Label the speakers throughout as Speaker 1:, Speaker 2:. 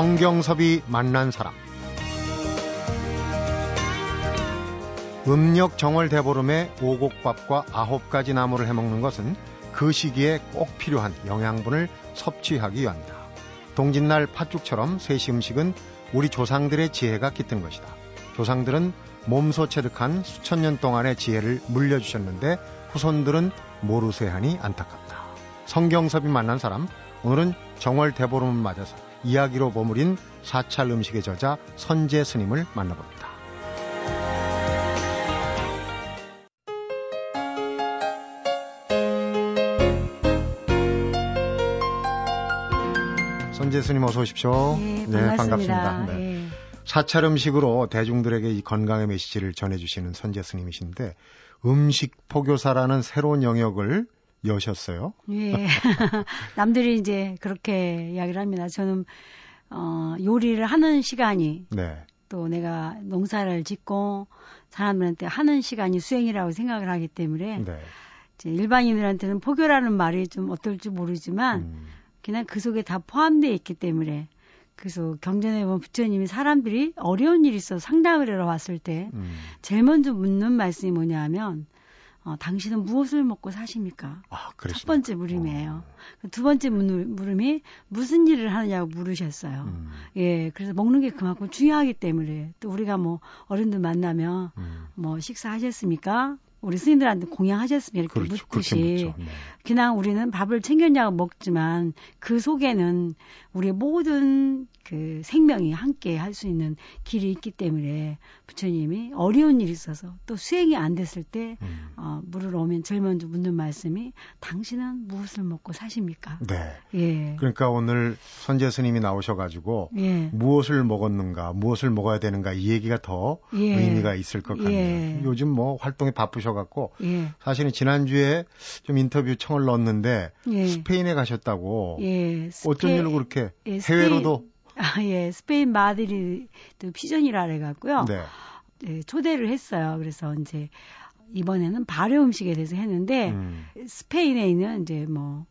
Speaker 1: 성경섭이 만난 사람 음력 정월 대보름에 오곡밥과 아홉 가지 나물을 해먹는 것은 그 시기에 꼭 필요한 영양분을 섭취하기 위함이다. 동짓날 팥죽처럼 세시 음식은 우리 조상들의 지혜가 깃든 것이다. 조상들은 몸소 체득한 수천 년 동안의 지혜를 물려주셨는데 후손들은 모르쇠하니 안타깝다. 성경섭이 만난 사람, 오늘은 정월 대보름을 맞아서 이야기로 버무린 사찰 음식의 저자 선재 스님을 만나봅니다. 선재 스님 어서 오십시오.
Speaker 2: 네, 반갑습니다.
Speaker 1: 반갑습니다. 네.
Speaker 2: 네.
Speaker 1: 사찰 음식으로 대중들에게 이 건강의 메시지를 전해주시는 선재 스님이신데 음식 포교사라는 새로운 영역을 여셨어요.
Speaker 2: 예. 남들이 이제 그렇게 이야기를 합니다. 저는 어, 요리를 하는 시간이
Speaker 1: 네.
Speaker 2: 또 내가 농사를 짓고 사람들한테 하는 시간이 수행이라고 생각을 하기 때문에
Speaker 1: 네.
Speaker 2: 이제 일반인들한테는 포교라는 말이 좀 어떨지 모르지만
Speaker 1: 음,
Speaker 2: 그냥 그 속에 다 포함되어 있기 때문에 그래서 경전에 보면 부처님이 사람들이 어려운 일이 있어서 상담을 하러 왔을 때
Speaker 1: 음.
Speaker 2: 제일 먼저 묻는 말씀이 뭐냐면 어, 당신은 무엇을 먹고 사십니까?
Speaker 1: 아,
Speaker 2: 첫. 번째 물음이에요. 두 번째 물- 물음이 무슨 일을 하느냐고 물으셨어요.
Speaker 1: 음,
Speaker 2: 예, 그래서 먹는 게 그만큼 중요하기 때문에 또 우리가 뭐 어른들 만나면
Speaker 1: 음.
Speaker 2: 뭐 식사하셨습니까? 우리 스님들한테 공양하셨습니까? 이렇게
Speaker 1: 그렇죠.
Speaker 2: 묻듯이.
Speaker 1: 네.
Speaker 2: 그냥 우리는 밥을 챙겼냐고 먹지만 그 속에는 우리의 모든 그 생명이 함께 할 수 있는 길이 있기 때문에 부처님이 어려운 일이 있어서 또 수행이 안 됐을 때
Speaker 1: 음.
Speaker 2: 어, 물으러 오면 제일 먼저 묻는 말씀이 당신은 무엇을 먹고 사십니까?
Speaker 1: 네.
Speaker 2: 예.
Speaker 1: 그러니까 오늘 선재 스님이 나오셔가지고
Speaker 2: 예.
Speaker 1: 무엇을 먹었는가, 무엇을 먹어야 되는가 이 얘기가 더
Speaker 2: 예.
Speaker 1: 의미가 있을 것 같네요.
Speaker 2: 예.
Speaker 1: 요즘 뭐 활동이 바쁘셔 갖고
Speaker 2: 예.
Speaker 1: 사실은 지난주에 좀 인터뷰 청을 넣었는데
Speaker 2: 예.
Speaker 1: 스페인에 가셨다고
Speaker 2: 예.
Speaker 1: 어쩐
Speaker 2: 스페-
Speaker 1: 일로 그렇게
Speaker 2: 예,
Speaker 1: 해외로도
Speaker 2: 아, 예. 스페인 마드리드 Fusion이라 그래갖고요.
Speaker 1: 네.
Speaker 2: 예, 초대를 했어요. 그래서 이제 이번에는 발효 음식에 대해서 했는데
Speaker 1: 음.
Speaker 2: 스페인에 있는 이제 뭐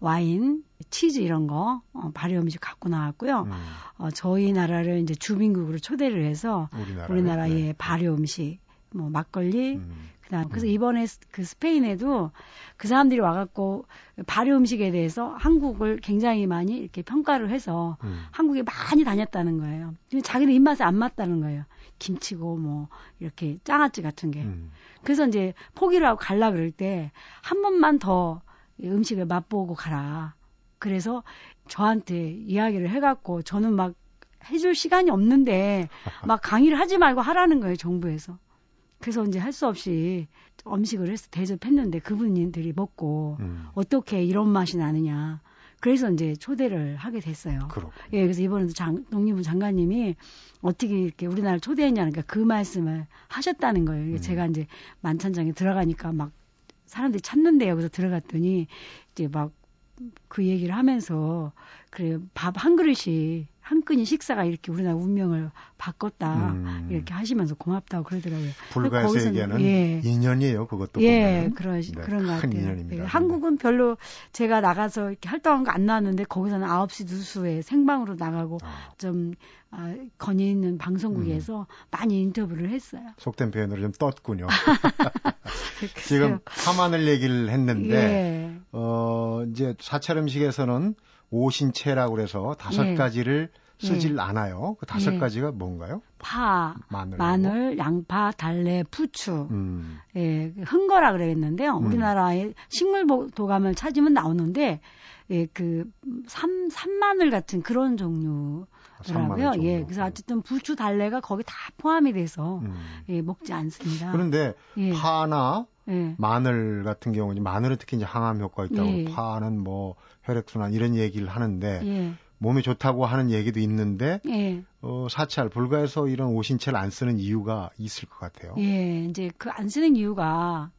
Speaker 2: 와인, 치즈 이런 거 어, 발효 음식 갖고 나왔고요.
Speaker 1: 음.
Speaker 2: 어, 저희 나라를 이제 주빈국으로 초대를 해서
Speaker 1: 우리나라
Speaker 2: 우리나라의 발효 음식, 뭐 막걸리,
Speaker 1: 음.
Speaker 2: 그다음 그래서 이번에 스- 그 스페인에도 그 사람들이 와갖고 발효 음식에 대해서 한국을 굉장히 많이 이렇게 평가를 해서
Speaker 1: 음.
Speaker 2: 한국에 많이 다녔다는 거예요. 근데 자기는 입맛에 안 맞다는 거예요. 김치고 뭐 이렇게 장아찌 같은 게.
Speaker 1: 음.
Speaker 2: 그래서 이제 포기를 하고 갈라 그럴 때 한 번만 더 음식을 맛보고 가라. 그래서 저한테 이야기를 해갖고 저는 막 해줄 시간이 없는데 막 강의를 하지 말고 하라는 거예요 정부에서. 그래서 이제 할 수 없이 음식을 해서 대접했는데 그분들이 먹고
Speaker 1: 음.
Speaker 2: 어떻게 이런 맛이 나느냐. 그래서 이제 초대를 하게 됐어요.
Speaker 1: 그렇고.
Speaker 2: 예, 그래서 이번에도 장, 농림부 장관님이 어떻게 이렇게 우리나라를 그러니까 그 말씀을 하셨다는 거예요.
Speaker 1: 음.
Speaker 2: 제가 이제 만찬장에 들어가니까 막 사람들이 찾는데요. 그래서 들어갔더니 이제 막 그 얘기를 하면서 그래 밥 한 그릇이 한 끈이 식사가 이렇게 우리나라 운명을 바꿨다
Speaker 1: 음.
Speaker 2: 이렇게 하시면서 고맙다고 그러더라고요.
Speaker 1: 불가에서 얘기하는
Speaker 2: 예.
Speaker 1: 인연이에요. 그것도
Speaker 2: 예. 그런
Speaker 1: 네,
Speaker 2: 그런
Speaker 1: 것큰
Speaker 2: 같아요.
Speaker 1: 인연입니다.
Speaker 2: 예, 한국은 별로 제가 나가서 이렇게 활동한 거 안 나왔는데 거기서는 9시 뉴스에 생방으로 나가고
Speaker 1: 아,
Speaker 2: 좀 아, 건의 있는 방송국에서 많이 인터뷰를 했어요.
Speaker 1: 속된 표현으로 좀 떴군요. 지금 파마늘 얘기를 했는데
Speaker 2: 예.
Speaker 1: 어 이제 사찰 음식에서는 오신채라고 그래서 다섯
Speaker 2: 예.
Speaker 1: 가지를 쓰질
Speaker 2: 예.
Speaker 1: 않아요. 그 다섯
Speaker 2: 예.
Speaker 1: 가지가 뭔가요?
Speaker 2: 파,
Speaker 1: 마늘.
Speaker 2: 마늘, 양파, 달래, 부추,
Speaker 1: 음.
Speaker 2: 예, 그 흥거라 그랬는데요.
Speaker 1: 음.
Speaker 2: 우리나라의 식물 도감을 찾으면 나오는데, 예, 그, 삼, 산마늘 같은 그런 종류 더라고요.
Speaker 1: 산마늘 종류.
Speaker 2: 예, 그래서 어쨌든 부추, 달래가 거기 다 포함이 돼서,
Speaker 1: 음.
Speaker 2: 예, 먹지 않습니다.
Speaker 1: 그런데
Speaker 2: 예,
Speaker 1: 파나
Speaker 2: 예,
Speaker 1: 마늘 같은 경우는 마늘은 특히 이제 항암 효과 있다고
Speaker 2: 예.
Speaker 1: 파는 뭐 혈액순환 이런 얘기를 하는데
Speaker 2: 예,
Speaker 1: 몸에 좋다고 하는 얘기도 있는데
Speaker 2: 예,
Speaker 1: 어, 사찰 불가에서 이런 오신채를 안 쓰는 이유가 있을 것 같아요.
Speaker 2: 예, 이제 그 안 쓰는 이유가,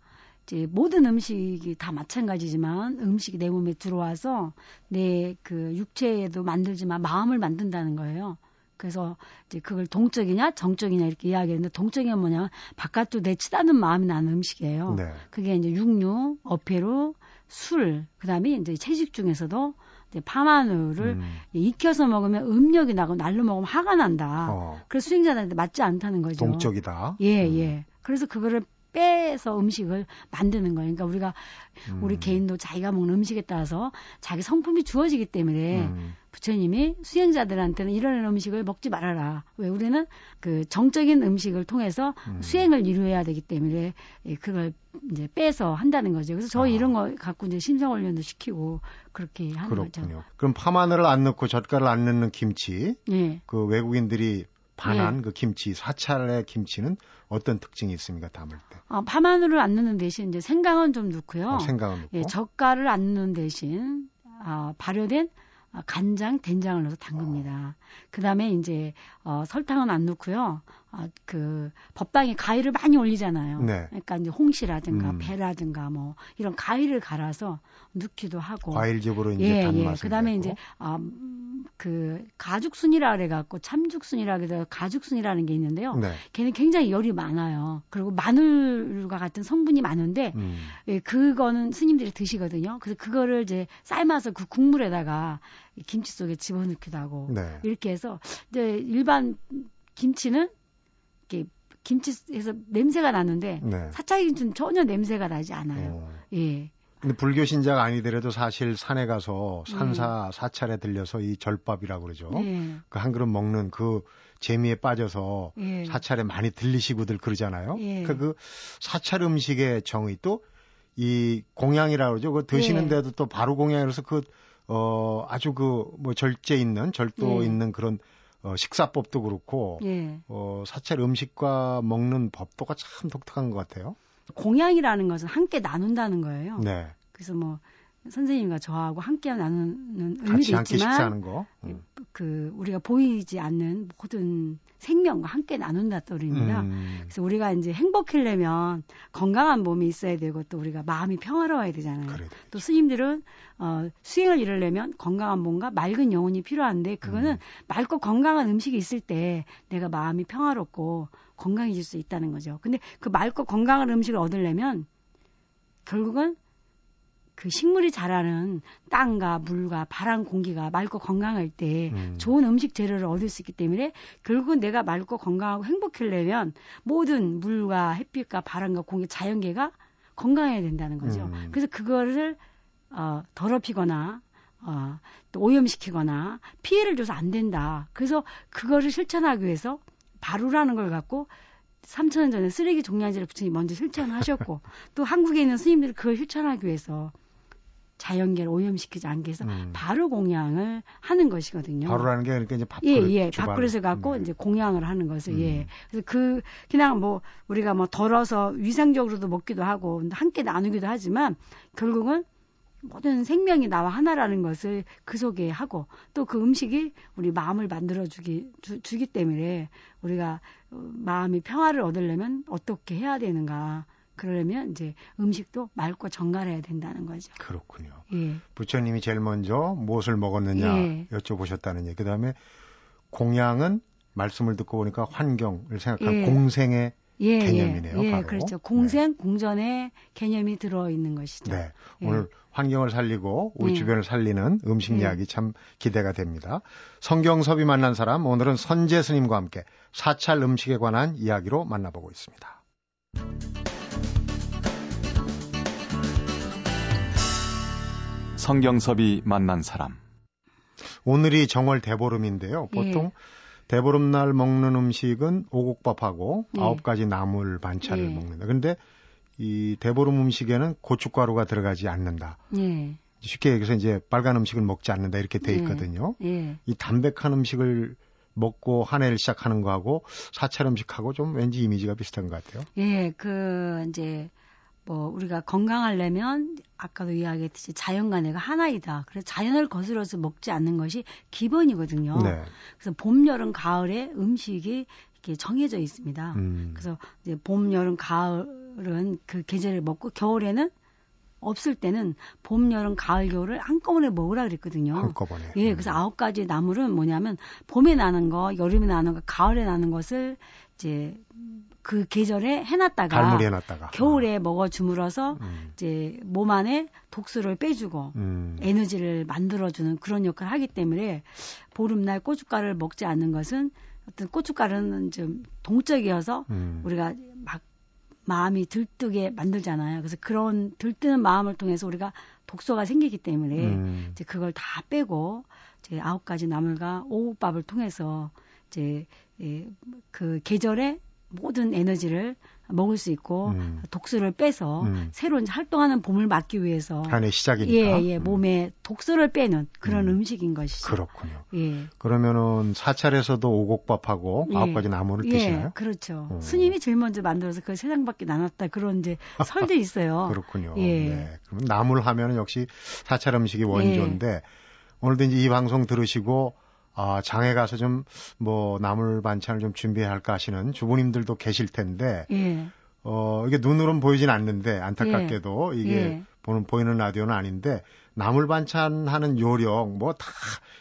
Speaker 2: 이제 모든 음식이 다 마찬가지지만 음식이 내 몸에 들어와서 내 그 육체에도 만들지만 마음을 만든다는 거예요. 그래서 이제 그걸 동적이냐 정적이냐 이렇게 이야기했는데 동적이냐 뭐냐 바깥으로 내치다는 마음이 나는 음식이에요.
Speaker 1: 네.
Speaker 2: 그게 이제 육류, 어패로, 술, 그다음에 이제 채식 중에서도 이제 파마늘을
Speaker 1: 음.
Speaker 2: 익혀서 먹으면 음력이 나고 날로 먹으면 화가 난다.
Speaker 1: 어,
Speaker 2: 그래서 수행자들한테 맞지 않다는 거죠.
Speaker 1: 동적이다.
Speaker 2: 예,
Speaker 1: 음.
Speaker 2: 예. 그래서 그거를 빼서 음식을 만드는 거예요. 그러니까 우리가
Speaker 1: 음.
Speaker 2: 우리 개인도 자기가 먹는 음식에 따라서 자기 성품이 주어지기 때문에
Speaker 1: 음.
Speaker 2: 부처님이 수행자들한테는 이런 음식을 먹지 말아라. 왜 우리는 그 정적인 음식을 통해서
Speaker 1: 음.
Speaker 2: 수행을 이루어야 되기 때문에 예, 그걸 이제 빼서 한다는 거죠. 그래서 저
Speaker 1: 아.
Speaker 2: 이런 거 갖고 이제 심사훈련도 시키고 그렇게 하는 거죠.
Speaker 1: 그렇군요. 그럼 파마늘을 안 넣고 젓갈을 안 넣는 김치,
Speaker 2: 예.
Speaker 1: 그 외국인들이 반한 그 김치, 사찰의 김치는 어떤 특징이 있습니까? 담을 때.
Speaker 2: 아, 파마늘을 안 넣는 대신 이제 생강은 좀 넣고요.
Speaker 1: 어, 생강을 넣고.
Speaker 2: 예, 젓갈을 안 넣는 대신 아, 발효된 아, 간장, 된장을 넣어서 담급니다. 그 다음에 이제 어, 설탕은 안 넣고요. 아, 그 법당에 가위를 많이 올리잖아요.
Speaker 1: 네.
Speaker 2: 그러니까 이제 홍시라든가
Speaker 1: 음.
Speaker 2: 배라든가 뭐 이런 가위를 갈아서 넣기도 하고.
Speaker 1: 과일즙으로 이제
Speaker 2: 예,
Speaker 1: 단맛을
Speaker 2: 예. 그다음에
Speaker 1: 내고.
Speaker 2: 이제 아, 음, 그 가죽순이라 그래 갖고 참죽순이라 그래서 가죽순이라는 게 있는데요.
Speaker 1: 네.
Speaker 2: 걔는 굉장히 열이 많아요. 그리고 마늘과 같은 성분이 많은데
Speaker 1: 음.
Speaker 2: 예, 그거는 스님들이 드시거든요. 그래서 그거를 이제 삶아서 그 국물에다가 이 김치 속에 집어넣기도 하고
Speaker 1: 네.
Speaker 2: 이렇게 해서 이제 일반 김치는 이렇게 김치에서 냄새가 나는데
Speaker 1: 네.
Speaker 2: 사찰 김치는 전혀 냄새가 나지 않아요.
Speaker 1: 어.
Speaker 2: 예.
Speaker 1: 근데 불교 신자가 아니더라도 사실 산에 가서
Speaker 2: 네.
Speaker 1: 산사 사찰에 들려서 이 절밥이라고 그러죠.
Speaker 2: 예.
Speaker 1: 그한 그릇 먹는 그 재미에 빠져서
Speaker 2: 예.
Speaker 1: 사찰에 많이 들리시고들 그러잖아요.
Speaker 2: 예.
Speaker 1: 그, 그 사찰 음식의 정의 또 이 공양이라고 그러죠. 그 드시는데도 또 바로 공양이라서 그, 어, 아주 그 뭐 절제 있는, 절도
Speaker 2: 예.
Speaker 1: 있는 그런 어, 식사법도 그렇고,
Speaker 2: 예.
Speaker 1: 어, 사찰 음식과 먹는 법도가 참 독특한 것 같아요.
Speaker 2: 공양이라는 것은 함께 나눈다는 거예요.
Speaker 1: 네.
Speaker 2: 그래서 뭐 선생님과 저하고 함께 나누는
Speaker 1: 같이
Speaker 2: 의미도
Speaker 1: 함께
Speaker 2: 있지만
Speaker 1: 식사하는 거. 음.
Speaker 2: 그 우리가 보이지 않는 모든 생명과 함께 나눈다 뜻입니다.
Speaker 1: 음.
Speaker 2: 그래서 우리가 이제 행복하려면 건강한 몸이 있어야 되고 또 우리가 마음이 평화로워야 되잖아요.
Speaker 1: 그래.
Speaker 2: 또 스님들은 어, 수행을 이루려면 건강한 몸과 맑은 영혼이 필요한데 그거는
Speaker 1: 음.
Speaker 2: 맑고 건강한 음식이 있을 때 내가 마음이 평화롭고 건강해질 수 있다는 거죠. 근데 그 맑고 건강한 음식을 얻으려면 결국은 그 식물이 자라는 땅과 물과 바람 공기가 맑고 건강할 때
Speaker 1: 음.
Speaker 2: 좋은 음식 재료를 얻을 수 있기 때문에 결국은 내가 맑고 건강하고 행복하려면 모든 물과 햇빛과 바람과 공기 자연계가 건강해야 된다는 거죠.
Speaker 1: 음.
Speaker 2: 그래서 그거를 어, 더럽히거나 어, 또 오염시키거나 피해를 줘서 안 된다. 그래서 그거를 실천하기 위해서 바루라는 걸 갖고 3천년 전에 쓰레기 종량제를 부처님 먼저 실천하셨고 또 한국에 있는 스님들이 그걸 실천하기 위해서 자연계를 오염시키지 않게 해서
Speaker 1: 음.
Speaker 2: 바로 공양을 하는 것이거든요.
Speaker 1: 바로라는 게 그러니까 이제
Speaker 2: 예,
Speaker 1: 밥그릇
Speaker 2: 예.
Speaker 1: 주방.
Speaker 2: 밥그릇을 갖고
Speaker 1: 네.
Speaker 2: 이제 공양을 하는 것을,
Speaker 1: 음.
Speaker 2: 예. 그래서 그, 그냥 뭐, 우리가 뭐 덜어서 위생적으로도 먹기도 하고, 함께 나누기도 하지만, 결국은 모든 생명이 나와 하나라는 것을 그 속에 하고, 또 그 음식이 우리 마음을 만들어 주기, 주, 주기 때문에, 우리가 어, 마음이 평화를 얻으려면 어떻게 해야 되는가. 그러려면 이제 음식도 맑고 정갈해야 된다는 거죠.
Speaker 1: 그렇군요.
Speaker 2: 예.
Speaker 1: 부처님이 제일 먼저 무엇을 먹었느냐
Speaker 2: 예.
Speaker 1: 여쭤보셨다는 얘기. 그다음에 공양은 말씀을 듣고 보니까 환경을 생각한
Speaker 2: 예.
Speaker 1: 공생의
Speaker 2: 예,
Speaker 1: 개념이네요,
Speaker 2: 예, 예,
Speaker 1: 바로.
Speaker 2: 그렇죠. 공생, 공전의 개념이 들어 있는 것이죠.
Speaker 1: 네.
Speaker 2: 예.
Speaker 1: 오늘 환경을 살리고 우리
Speaker 2: 예.
Speaker 1: 주변을 살리는 음식
Speaker 2: 예.
Speaker 1: 이야기 참 기대가 됩니다. 성경섭이 만난 사람 오늘은 선재 스님과 함께 사찰 음식에 관한 이야기로 만나보고 있습니다.
Speaker 3: 성경섭이 만난 사람.
Speaker 1: 오늘이 정월 대보름인데요. 보통
Speaker 2: 예.
Speaker 1: 대보름 날 먹는 음식은 오곡밥하고
Speaker 2: 예.
Speaker 1: 아홉 가지 나물 반찬을
Speaker 2: 예.
Speaker 1: 먹는다. 그런데 이 대보름 음식에는 고춧가루가 들어가지 않는다.
Speaker 2: 예,
Speaker 1: 쉽게 얘기해서 이제 빨간 음식을 먹지 않는다 이렇게 돼
Speaker 2: 예.
Speaker 1: 있거든요.
Speaker 2: 예,
Speaker 1: 이 담백한 음식을 먹고 한 해를 시작하는 거하고 사찰 음식하고 좀 왠지 이미지가 비슷한 것 같아요.
Speaker 2: 예, 그, 이제, 뭐, 우리가 건강하려면, 아까도 이야기했듯이 자연과 내가 하나이다. 그래서 자연을 거스러서 먹지 않는 것이 기본이거든요.
Speaker 1: 네.
Speaker 2: 그래서 봄, 여름, 가을에 음식이 이렇게 정해져 있습니다.
Speaker 1: 음.
Speaker 2: 그래서 이제 봄, 여름, 가을은 그 계절을 먹고 겨울에는 없을 때는 봄, 여름, 가을, 겨울을 한꺼번에 먹으라 그랬거든요.
Speaker 1: 한꺼번에.
Speaker 2: 예, 그래서 아홉 가지 나물은 뭐냐면 봄에 나는 거, 여름에 나는 거, 가을에 나는 것을 이제 그 계절에 해놨다가
Speaker 1: 갈무리 해놨다가
Speaker 2: 겨울에 먹어 주물어서
Speaker 1: 음.
Speaker 2: 이제 몸 안에 독소를 빼주고
Speaker 1: 음.
Speaker 2: 에너지를 만들어주는 그런 역할을 하기 때문에 보름날 고춧가루를 먹지 않는 것은 어떤 고춧가루는 좀 동적이어서
Speaker 1: 음.
Speaker 2: 우리가 막 마음이 들뜨게 만들잖아요. 그래서 그런 들뜨는 마음을 통해서 우리가 독소가 생기기 때문에
Speaker 1: 음.
Speaker 2: 이제 그걸 다 빼고 이제 아홉 가지 나물과 오곡밥을 통해서 이제 예, 그 계절에 모든 에너지를 먹을 수 있고
Speaker 1: 음.
Speaker 2: 독소를 빼서
Speaker 1: 음.
Speaker 2: 새로 이제 활동하는 봄을 막기 위해서
Speaker 1: 한해 시작이니까.
Speaker 2: 예, 예,
Speaker 1: 음.
Speaker 2: 몸에 독소를 빼는 그런
Speaker 1: 음.
Speaker 2: 음. 식인 것이죠.
Speaker 1: 그렇군요.
Speaker 2: 예.
Speaker 1: 그러면은 사찰에서도 오곡밥하고
Speaker 2: 예.
Speaker 1: 아홉 가지 나물을
Speaker 2: 예,
Speaker 1: 드시나요?
Speaker 2: 그렇죠.
Speaker 1: 어.
Speaker 2: 스님이 제일 먼저 만들어서 그 세상 밖에 나눴다 그런 이제 설도 있어요.
Speaker 1: 그렇군요.
Speaker 2: 예.
Speaker 1: 네. 그럼 나물 하면은 역시 사찰 음식이 원조인데 오늘도 이제 이 방송 들으시고 아, 장에 가서 좀 뭐 나물 반찬을 좀 준비해야 할까 하시는 주부님들도 계실 텐데
Speaker 2: 예.
Speaker 1: 어, 이게 눈으로는 보이진 않는데 안타깝게도 이게
Speaker 2: 예.
Speaker 1: 보는 보이는 라디오는 아닌데 나물 반찬 하는 요령 뭐 다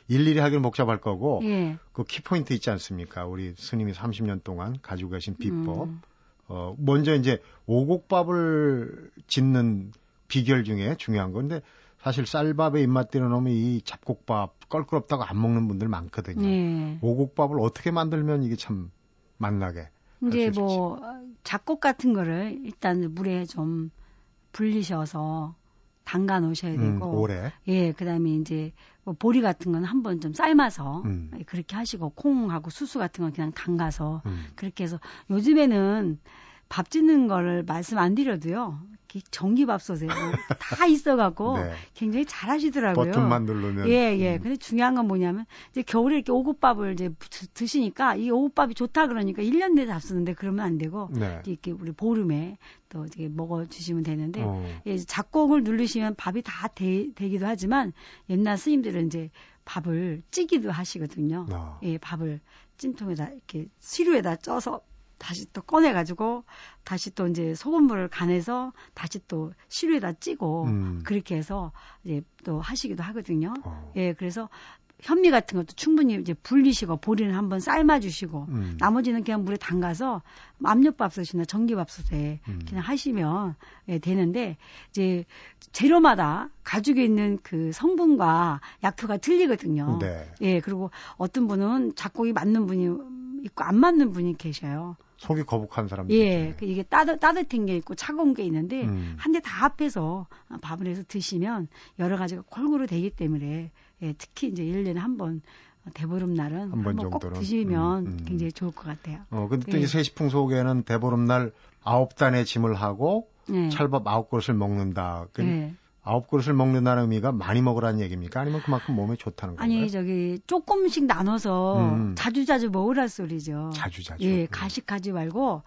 Speaker 1: 일일이 하기는 복잡할 거고
Speaker 2: 예.
Speaker 1: 그 키포인트 있지 않습니까? 우리 스님이 30년 동안 가지고 계신 비법.
Speaker 2: 음.
Speaker 1: 어, 먼저 이제 오곡밥을 짓는 비결 중에 중요한 건데 사실 쌀밥에 입맛 들여 놓으면 이 잡곡밥 껄끄럽다고 안 먹는 분들 많거든요.
Speaker 2: 예.
Speaker 1: 오곡밥을 어떻게 만들면 이게 참 맛나게.
Speaker 2: 이제 뭐 잡곡 같은 거를 일단 물에 좀 불리셔서 담가 놓으셔야
Speaker 1: 음,
Speaker 2: 되고
Speaker 1: 오래.
Speaker 2: 예, 그다음에 이제 뭐 보리 같은 건 한번 좀 삶아서
Speaker 1: 음.
Speaker 2: 그렇게 하시고 콩하고 수수 같은 건 그냥 담가서
Speaker 1: 음.
Speaker 2: 그렇게 해서 요즘에는 밥 짓는 거를 말씀 안 드려도요. 전기밥솥에 다 있어갖고
Speaker 1: 네.
Speaker 2: 굉장히 잘하시더라고요.
Speaker 1: 버튼만 누르면.
Speaker 2: 예, 예.
Speaker 1: 음.
Speaker 2: 근데 중요한 건 뭐냐면, 이제 겨울에 이렇게 오곡밥을 이제 드- 드시니까, 이 오곡밥이 좋다 그러니까 1년 내에 잡수는데 그러면 안 되고,
Speaker 1: 네.
Speaker 2: 이렇게 우리 보름에 또 이렇게 먹어주시면 되는데,
Speaker 1: 어.
Speaker 2: 예, 작곡을 누르시면 밥이 다 되, 되기도 하지만, 옛날 스님들은 이제 밥을 찌기도 하시거든요.
Speaker 1: 어.
Speaker 2: 예, 밥을 찜통에다 이렇게 시루에다 쪄서 다시 또 꺼내가지고 다시 또 이제 소금물을 간해서 다시 또 시루에다 찌고
Speaker 1: 음.
Speaker 2: 그렇게 해서 이제 또 하시기도 하거든요.
Speaker 1: 어.
Speaker 2: 예, 그래서 현미 같은 것도 충분히 이제 불리시고 보리는 한번 삶아 주시고
Speaker 1: 음.
Speaker 2: 나머지는 그냥 물에 담가서 압력밥솥이나 전기밥솥에
Speaker 1: 음.
Speaker 2: 그냥 하시면 예, 되는데 이제 재료마다 가지고 있는 그 성분과 약효가 틀리거든요.
Speaker 1: 네.
Speaker 2: 예, 그리고 어떤 분은 작곡이 맞는 분이 있고 안 맞는 분이 계셔요.
Speaker 1: 속이 거북한 사람들.
Speaker 2: 예, 그 이게 따뜻, 따뜻한 게 있고 차가운 게 있는데
Speaker 1: 음.
Speaker 2: 한대 다 합해서 밥을 해서 드시면 여러 가지가 골고루 되기 때문에 예, 특히 이제 1년에 한 번 대보름날은
Speaker 1: 한번
Speaker 2: 한번 꼭? 드시면
Speaker 1: 음, 음.
Speaker 2: 굉장히 좋을 것 같아요.
Speaker 1: 어, 근데 또
Speaker 2: 예.
Speaker 1: 이 세시풍 속에는 대보름날 아홉 단의 짐을 하고
Speaker 2: 예.
Speaker 1: 찰밥 아홉 그릇을 먹는다. 그
Speaker 2: 예.
Speaker 1: 아홉 그릇을 먹는다는 의미가 많이 먹으라는 얘기입니까? 아니면 그만큼 몸에 좋다는 건가요?
Speaker 2: 아니 저기 조금씩 나눠서
Speaker 1: 음.
Speaker 2: 자주 자주 먹으라 소리죠.
Speaker 1: 자주 자주.
Speaker 2: 예,
Speaker 1: 음.
Speaker 2: 가식하지 말고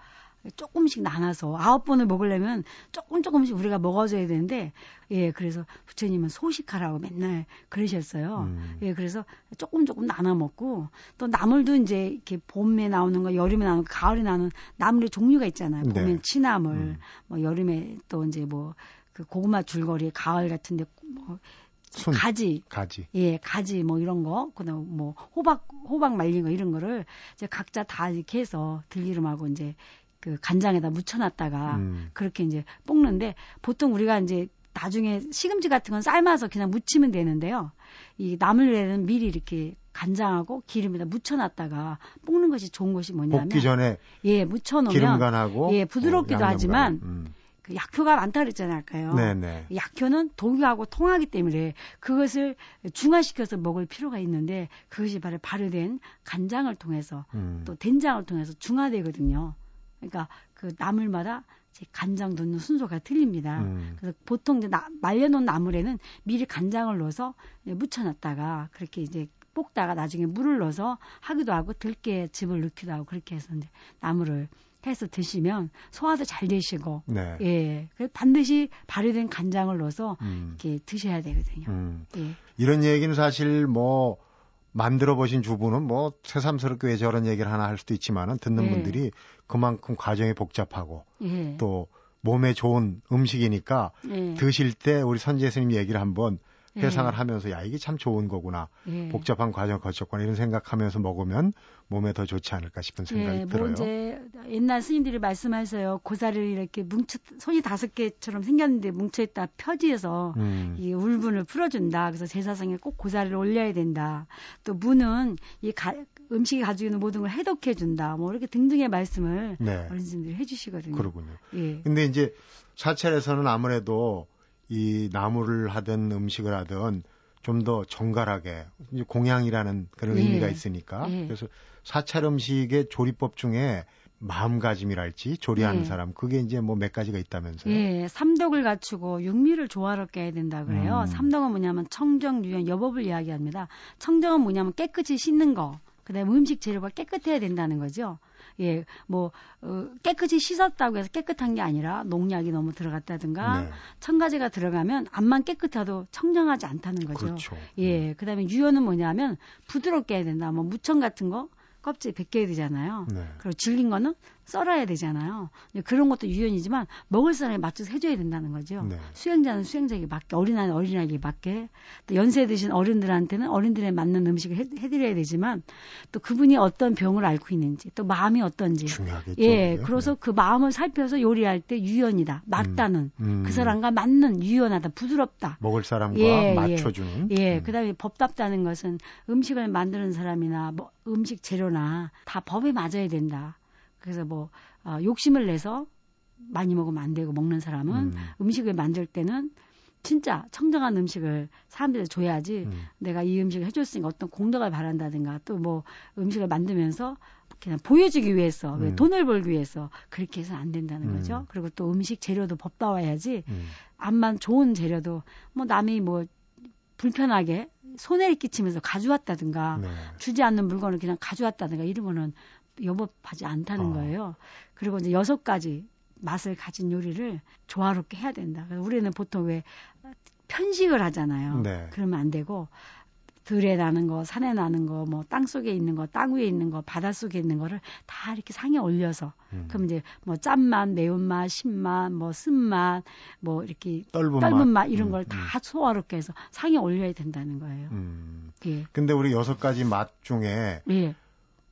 Speaker 2: 조금씩 나눠서 아홉 번을 먹으려면 조금 조금씩 우리가 먹어줘야 되는데 예, 그래서 부처님은 소식하라고 맨날 그러셨어요.
Speaker 1: 음.
Speaker 2: 예, 그래서 조금 조금 나눠 먹고 또 나물도 이제 이렇게 봄에 나오는 거, 여름에 나오는 거, 가을에 나오는 나물의 종류가 있잖아요.
Speaker 1: 네.
Speaker 2: 봄엔 취나물,
Speaker 1: 음.
Speaker 2: 뭐 여름에 또 이제 뭐 그 고구마 줄거리, 가을 같은데 뭐
Speaker 1: 순,
Speaker 2: 가지,
Speaker 1: 가지.
Speaker 2: 예, 가지 뭐 이런 거, 그다음 뭐 호박 호박 말린 거 이런 거를 이제 각자 다 이렇게 해서 들기름하고 이제 그 간장에다 묻혀놨다가
Speaker 1: 음.
Speaker 2: 그렇게 이제 볶는데 보통 우리가 이제 나중에 시금치 같은 건 삶아서 그냥 무치면 되는데요. 이 나물에는 미리 이렇게 간장하고 기름에다 묻혀놨다가 볶는 것이 좋은 것이 뭐냐면
Speaker 1: 볶기 전에
Speaker 2: 예 묻혀놓으면
Speaker 1: 기름간하고
Speaker 2: 예, 부드럽기도
Speaker 1: 어.
Speaker 2: 하지만
Speaker 1: 음.
Speaker 2: 그 약효가 많다 그랬잖아요.
Speaker 1: 네네.
Speaker 2: 약효는 독하고 통하기 때문에 그것을 중화시켜서 먹을 필요가 있는데 그것이 바로 발효된 간장을 통해서
Speaker 1: 음.
Speaker 2: 또 된장을 통해서 중화되거든요. 그러니까 그 나물마다 간장 넣는 순서가 틀립니다.
Speaker 1: 음.
Speaker 2: 그래서 보통 이제 나- 말려놓은 나물에는 미리 간장을 넣어서 묻혀놨다가 그렇게 이제 볶다가 나중에 물을 넣어서 하기도 하고 들깨 즙을 넣기도 하고 그렇게 해서 이제 나물을 해서 드시면 소화도 잘 되시고
Speaker 1: 네.
Speaker 2: 예 반드시 발효된 간장을 넣어서
Speaker 1: 음.
Speaker 2: 이렇게 드셔야 되거든요.
Speaker 1: 음.
Speaker 2: 예.
Speaker 1: 이런 얘기는 사실 뭐 만들어 보신 주부는 뭐 새삼스럽게 왜 저런 얘기를 하나 할 수도 있지만은 듣는
Speaker 2: 네.
Speaker 1: 분들이 그만큼 과정이 복잡하고
Speaker 2: 예.
Speaker 1: 또 몸에 좋은 음식이니까
Speaker 2: 예.
Speaker 1: 드실 때 우리 선재 스님 얘기를 한번
Speaker 2: 예.
Speaker 1: 회상을 하면서 야 이게 참 좋은 거구나
Speaker 2: 예.
Speaker 1: 복잡한 과정을 거쳤구나 이런 생각하면서 먹으면 몸에 더 좋지 않을까 싶은 생각이
Speaker 2: 예, 뭐
Speaker 1: 들어요.
Speaker 2: 이제 옛날 스님들이 말씀하셔요. 고사를 이렇게 뭉쳐 손이 다섯 개처럼 생겼는데 뭉쳐 있다 펴지해서
Speaker 1: 음,
Speaker 2: 이 울분을 풀어준다. 그래서 제사상에 꼭 고사를 올려야 된다. 또 무는 이 가- 음식이 가지고 있는 모든 걸 해독해 준다. 뭐 이렇게 등등의 말씀을
Speaker 1: 네,
Speaker 2: 어르신들이 해주시거든요.
Speaker 1: 그러군요.
Speaker 2: 예.
Speaker 1: 근데 이제 사찰에서는 아무래도 이 나무를 하든 음식을 하든 좀 더 정갈하게 공양이라는 그런
Speaker 2: 예.
Speaker 1: 의미가 있으니까
Speaker 2: 예.
Speaker 1: 그래서 사찰 음식의 조리법 중에 마음가짐이랄지 조리하는
Speaker 2: 예.
Speaker 1: 사람 그게 이제 뭐 몇 가지가 있다면서요.
Speaker 2: 예, 삼덕을 갖추고 육미를 조화롭게 해야 된다 그래요.
Speaker 1: 음.
Speaker 2: 삼덕은 뭐냐면 청정, 유연, 여법을 이야기합니다. 청정은 뭐냐면 깨끗이 씻는 거. 그다음에 음식 재료가 깨끗해야 된다는 거죠. 예, 뭐 어, 깨끗이 씻었다고 해서 깨끗한 게 아니라 농약이 너무 들어갔다든가
Speaker 1: 네.
Speaker 2: 첨가제가 들어가면 앞만 깨끗해도 청정하지 않다는 거죠.
Speaker 1: 그렇죠.
Speaker 2: 예, 그다음에 유연은 뭐냐면 부드럽게 해야 된다. 뭐 무청 같은 거 껍질 벗겨야 되잖아요.
Speaker 1: 네.
Speaker 2: 그리고 질긴 거는 썰어야 되잖아요. 그런 것도 유연이지만 먹을 사람에 맞춰서 해줘야 된다는 거죠.
Speaker 1: 네.
Speaker 2: 수행자는 수행자에게 맞게, 어린아이는 어린아이에게 맞게, 또 연세 드신 어른들한테는 어른들에 맞는 음식을 해, 해드려야 되지만 또 그분이 어떤 병을 앓고 있는지, 또 마음이 어떤지,
Speaker 1: 중요하겠죠.
Speaker 2: 예,
Speaker 1: 그게.
Speaker 2: 그래서 그 마음을 살펴서 요리할 때 유연이다, 맞다는
Speaker 1: 음.
Speaker 2: 그 사람과 맞는 유연하다, 부드럽다.
Speaker 1: 먹을 사람과
Speaker 2: 예, 예.
Speaker 1: 맞춰주는.
Speaker 2: 예,
Speaker 1: 음.
Speaker 2: 그 다음에 법답다는 것은 음식을 만드는 사람이나 뭐 음식 재료나 다 법에 맞아야 된다. 그래서 뭐 어, 욕심을 내서 많이 먹으면 안 되고 먹는 사람은
Speaker 1: 음.
Speaker 2: 음. 식을 만들 때는 진짜 청정한 음식을 사람들한테 줘야지
Speaker 1: 음.
Speaker 2: 내가 이 음식을 해줬으니까 어떤 공덕을 바란다든가 또 뭐 음식을 만들면서 그냥 보여주기 위해서 왜
Speaker 1: 음.
Speaker 2: 돈을 벌기 위해서 그렇게 해서는 안 된다는
Speaker 1: 음.
Speaker 2: 거죠. 그리고 또 음식 재료도 법다워야지
Speaker 1: 음.
Speaker 2: 암만 좋은 재료도 뭐 남이 뭐 불편하게 손해를 끼치면서 가져왔다든가
Speaker 1: 네.
Speaker 2: 주지 않는 물건을 그냥 가져왔다든가 이런 거는 여법하지 않다는
Speaker 1: 어.
Speaker 2: 거예요. 그리고 이제 여섯 가지 맛을 가진 요리를 조화롭게 해야 된다. 우리는 보통 왜 편식을 하잖아요.
Speaker 1: 네.
Speaker 2: 그러면 안 되고 들에 나는 거, 산에 나는 거, 뭐 땅 속에 있는 거, 땅 위에 있는 거, 바다 속에 있는 거를 다 이렇게 상에 올려서
Speaker 1: 음.
Speaker 2: 그럼 이제 뭐 짠맛, 매운맛, 신맛, 뭐 쓴맛, 뭐 이렇게
Speaker 1: 떫은,
Speaker 2: 떫은 맛
Speaker 1: 음,
Speaker 2: 이런 걸
Speaker 1: 음.
Speaker 2: 다 소화롭게 해서 상에 올려야 된다는 거예요.
Speaker 1: 음.
Speaker 2: 예.
Speaker 1: 근데 우리 여섯 가지 맛 중에
Speaker 2: 예.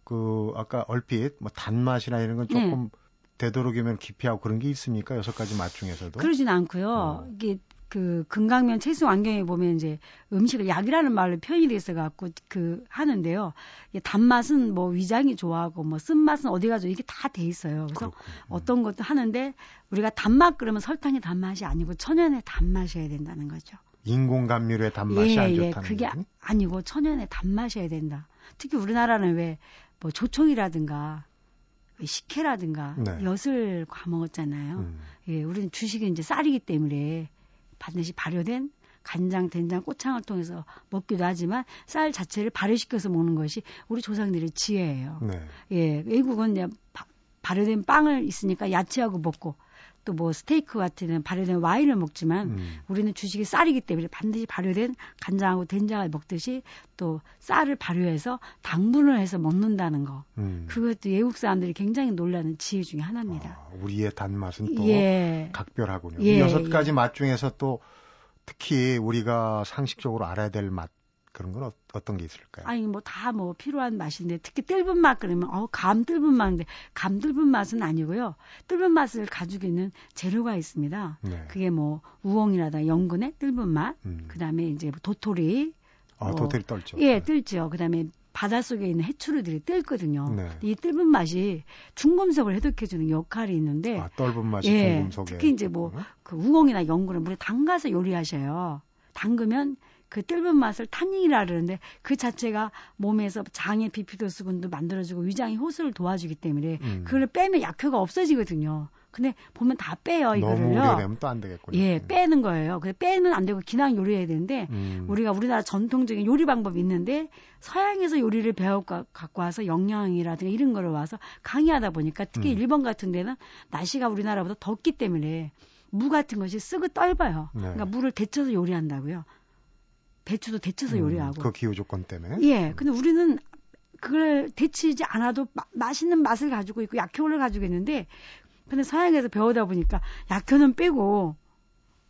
Speaker 1: 그 아까 얼핏 뭐 단맛이나 이런 건
Speaker 2: 네.
Speaker 1: 조금 되도록이면 기피하고 그런 게 있습니까? 여섯 가지 맛 중에서도.
Speaker 2: 그러진 않고요.
Speaker 1: 어.
Speaker 2: 이게 그 금강면 채수 안경에 보면 이제 음식을 약이라는 말로 표현이 돼 있어 갖고 그 하는데요. 이게 단맛은 뭐 위장이 좋아하고 뭐 쓴맛은 어디 가죠 이게 다 돼 있어요. 그래서
Speaker 1: 그렇군요.
Speaker 2: 어떤 것도 하는데 우리가 단맛 그러면 설탕의 단맛이 아니고 천연의 단맛이어야 된다는 거죠.
Speaker 1: 인공 감미료의 단맛이 안
Speaker 2: 예,
Speaker 1: 좋다는
Speaker 2: 그게
Speaker 1: 얘기?
Speaker 2: 아니고 천연의 단맛이어야 된다. 특히 우리나라는 왜 뭐 조청이라든가 왜 식혜라든가
Speaker 1: 네.
Speaker 2: 엿을 과먹었잖아요.
Speaker 1: 음.
Speaker 2: 예, 우리는 주식이 이제 쌀이기 때문에 반드시 발효된 간장, 된장, 꼬창을 통해서 먹기도 하지만 쌀 자체를 발효시켜서 먹는 것이 우리 조상들의 지혜예요.
Speaker 1: 네.
Speaker 2: 예, 외국은 이제 바, 발효된 빵을 있으니까 야채하고 먹고 또 뭐 스테이크 같은 발효된 와인을 먹지만
Speaker 1: 음.
Speaker 2: 우리는 주식이 쌀이기 때문에 반드시 발효된 간장하고 된장을 먹듯이 또 쌀을 발효해서 당분을 해서 먹는다는 거.
Speaker 1: 음.
Speaker 2: 그것도 외국 사람들이 굉장히 놀라는 지혜 중에 하나입니다.
Speaker 1: 아, 우리의 단맛은 또
Speaker 2: 예.
Speaker 1: 각별하군요.
Speaker 2: 예,
Speaker 1: 이 여섯
Speaker 2: 예.
Speaker 1: 가지 맛 중에서 또 특히 우리가 상식적으로 알아야 될 맛 그런 건 어, 떤게 있을까요?
Speaker 2: 아니 뭐다뭐 필요한 맛인데 특히 뜰분 맛 그러면 어감 뜰분 맛인데 감 뜰분 맛은 아니고요. 뜰분 맛을 가지고 있는 재료가 있습니다.
Speaker 1: 네.
Speaker 2: 그게 뭐 우엉이라든가 연근의 뜰분 맛,
Speaker 1: 음.
Speaker 2: 그다음에 이제 도토리,
Speaker 1: 아,
Speaker 2: 뭐,
Speaker 1: 도토리 떨죠.
Speaker 2: 예, 뜰죠. 그다음에 바닷속에 있는 해초류들이 뜰거든요.
Speaker 1: 네.
Speaker 2: 이 뜰분 맛이 중금속을 해독해주는 역할이 있는데
Speaker 1: 아, 떫은 맛이
Speaker 2: 예,
Speaker 1: 중금속에.
Speaker 2: 특히 이제 뭐 그 우엉이나 연근을 물에 담가서 요리하셔요. 담그면 그 뜰분 맛을 탄닌이라 그러는데 그 자체가 몸에서 장의 비피도 수분도 만들어주고 위장의 호수를 도와주기 때문에
Speaker 1: 음.
Speaker 2: 그걸 빼면 약효가 없어지거든요. 근데 보면 다 빼요
Speaker 1: 너무
Speaker 2: 이거를요.
Speaker 1: 우려되면 또 안 되겠군요.
Speaker 2: 예, 빼는 거예요. 근데 빼는 안 되고 그냥 요리해야 되는데
Speaker 1: 음.
Speaker 2: 우리가 우리나라 전통적인 요리 방법이 있는데 서양에서 요리를 배워 가- 갖고 와서 영양이라든가 이런 거를 와서 강의하다 보니까 특히
Speaker 1: 음.
Speaker 2: 일본 같은 데는 날씨가 우리나라보다 덥기 때문에 무 같은 것이 쓰고 떫어요.
Speaker 1: 네.
Speaker 2: 그러니까 물을 데쳐서 요리한다고요. 배추도 데쳐서
Speaker 1: 음,
Speaker 2: 요리하고.
Speaker 1: 그 기후 조건 때문에.
Speaker 2: 예. 근데 우리는 그걸 데치지 않아도 마- 맛있는 맛을 가지고 있고 약효를 가지고 있는데 근데 서양에서 배우다 보니까 약효는 빼고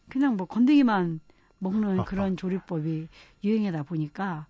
Speaker 2: 그냥 뭐 건더기만 먹는 그런 조리법이 유행하다 보니까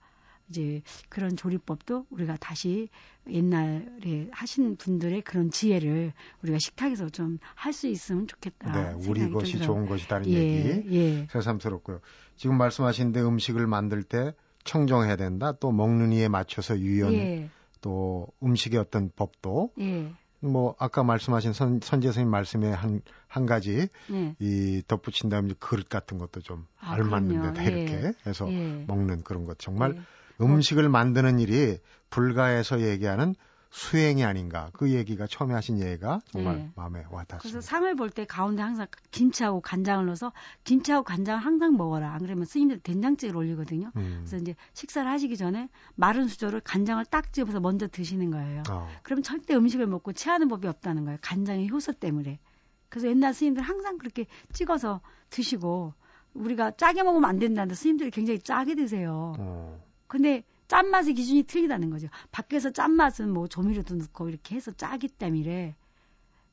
Speaker 2: 이제 그런 조리법도 우리가 다시 옛날에 하신 분들의 그런 지혜를 우리가 식탁에서 좀 할 수 있으면 좋겠다.
Speaker 1: 네, 우리 것이. 좋은 것이다는
Speaker 2: 예,
Speaker 1: 얘기
Speaker 2: 예.
Speaker 1: 새삼스럽고요. 지금 말씀하신 데 음식을 만들 때 청정해야 된다. 또 먹는 이에 맞춰서 유연,
Speaker 2: 예,
Speaker 1: 또 음식의 어떤 법도
Speaker 2: 예,
Speaker 1: 뭐 아까 말씀하신 선, 선재 선생님 말씀에 한, 한 가지
Speaker 2: 예.
Speaker 1: 이 덧붙인다면 그릇 같은 것도 좀
Speaker 2: 아,
Speaker 1: 알맞는. 데다
Speaker 2: 예.
Speaker 1: 이렇게 해서
Speaker 2: 예.
Speaker 1: 먹는 그런 것 정말
Speaker 2: 예.
Speaker 1: 음식을 만드는 일이 불가에서 얘기하는 수행이 아닌가 그 얘기가 처음에 하신 얘기가 정말
Speaker 2: 예.
Speaker 1: 마음에
Speaker 2: 그래서
Speaker 1: 와닿습니다.
Speaker 2: 상을 볼 때 가운데 항상 김치하고 간장을 넣어서 김치하고 간장을 항상 먹어라. 안 그러면 스님들 된장찌개를 올리거든요.
Speaker 1: 음.
Speaker 2: 그래서 이제 식사를 하시기 전에 마른 수저를 간장을 딱 집어서 먼저 드시는 거예요.
Speaker 1: 어.
Speaker 2: 그럼 절대 음식을 먹고 체하는 법이 없다는 거예요. 간장의 효소 때문에. 그래서 옛날 스님들 항상 그렇게 찍어서 드시고 우리가 짜게 먹으면 안 된다는데 스님들이 굉장히 짜게 드세요.
Speaker 1: 어.
Speaker 2: 근데 짠맛의 기준이 틀리다는 거죠. 밖에서 짠맛은 뭐 조미료도 넣고 이렇게 해서 짜기 때문에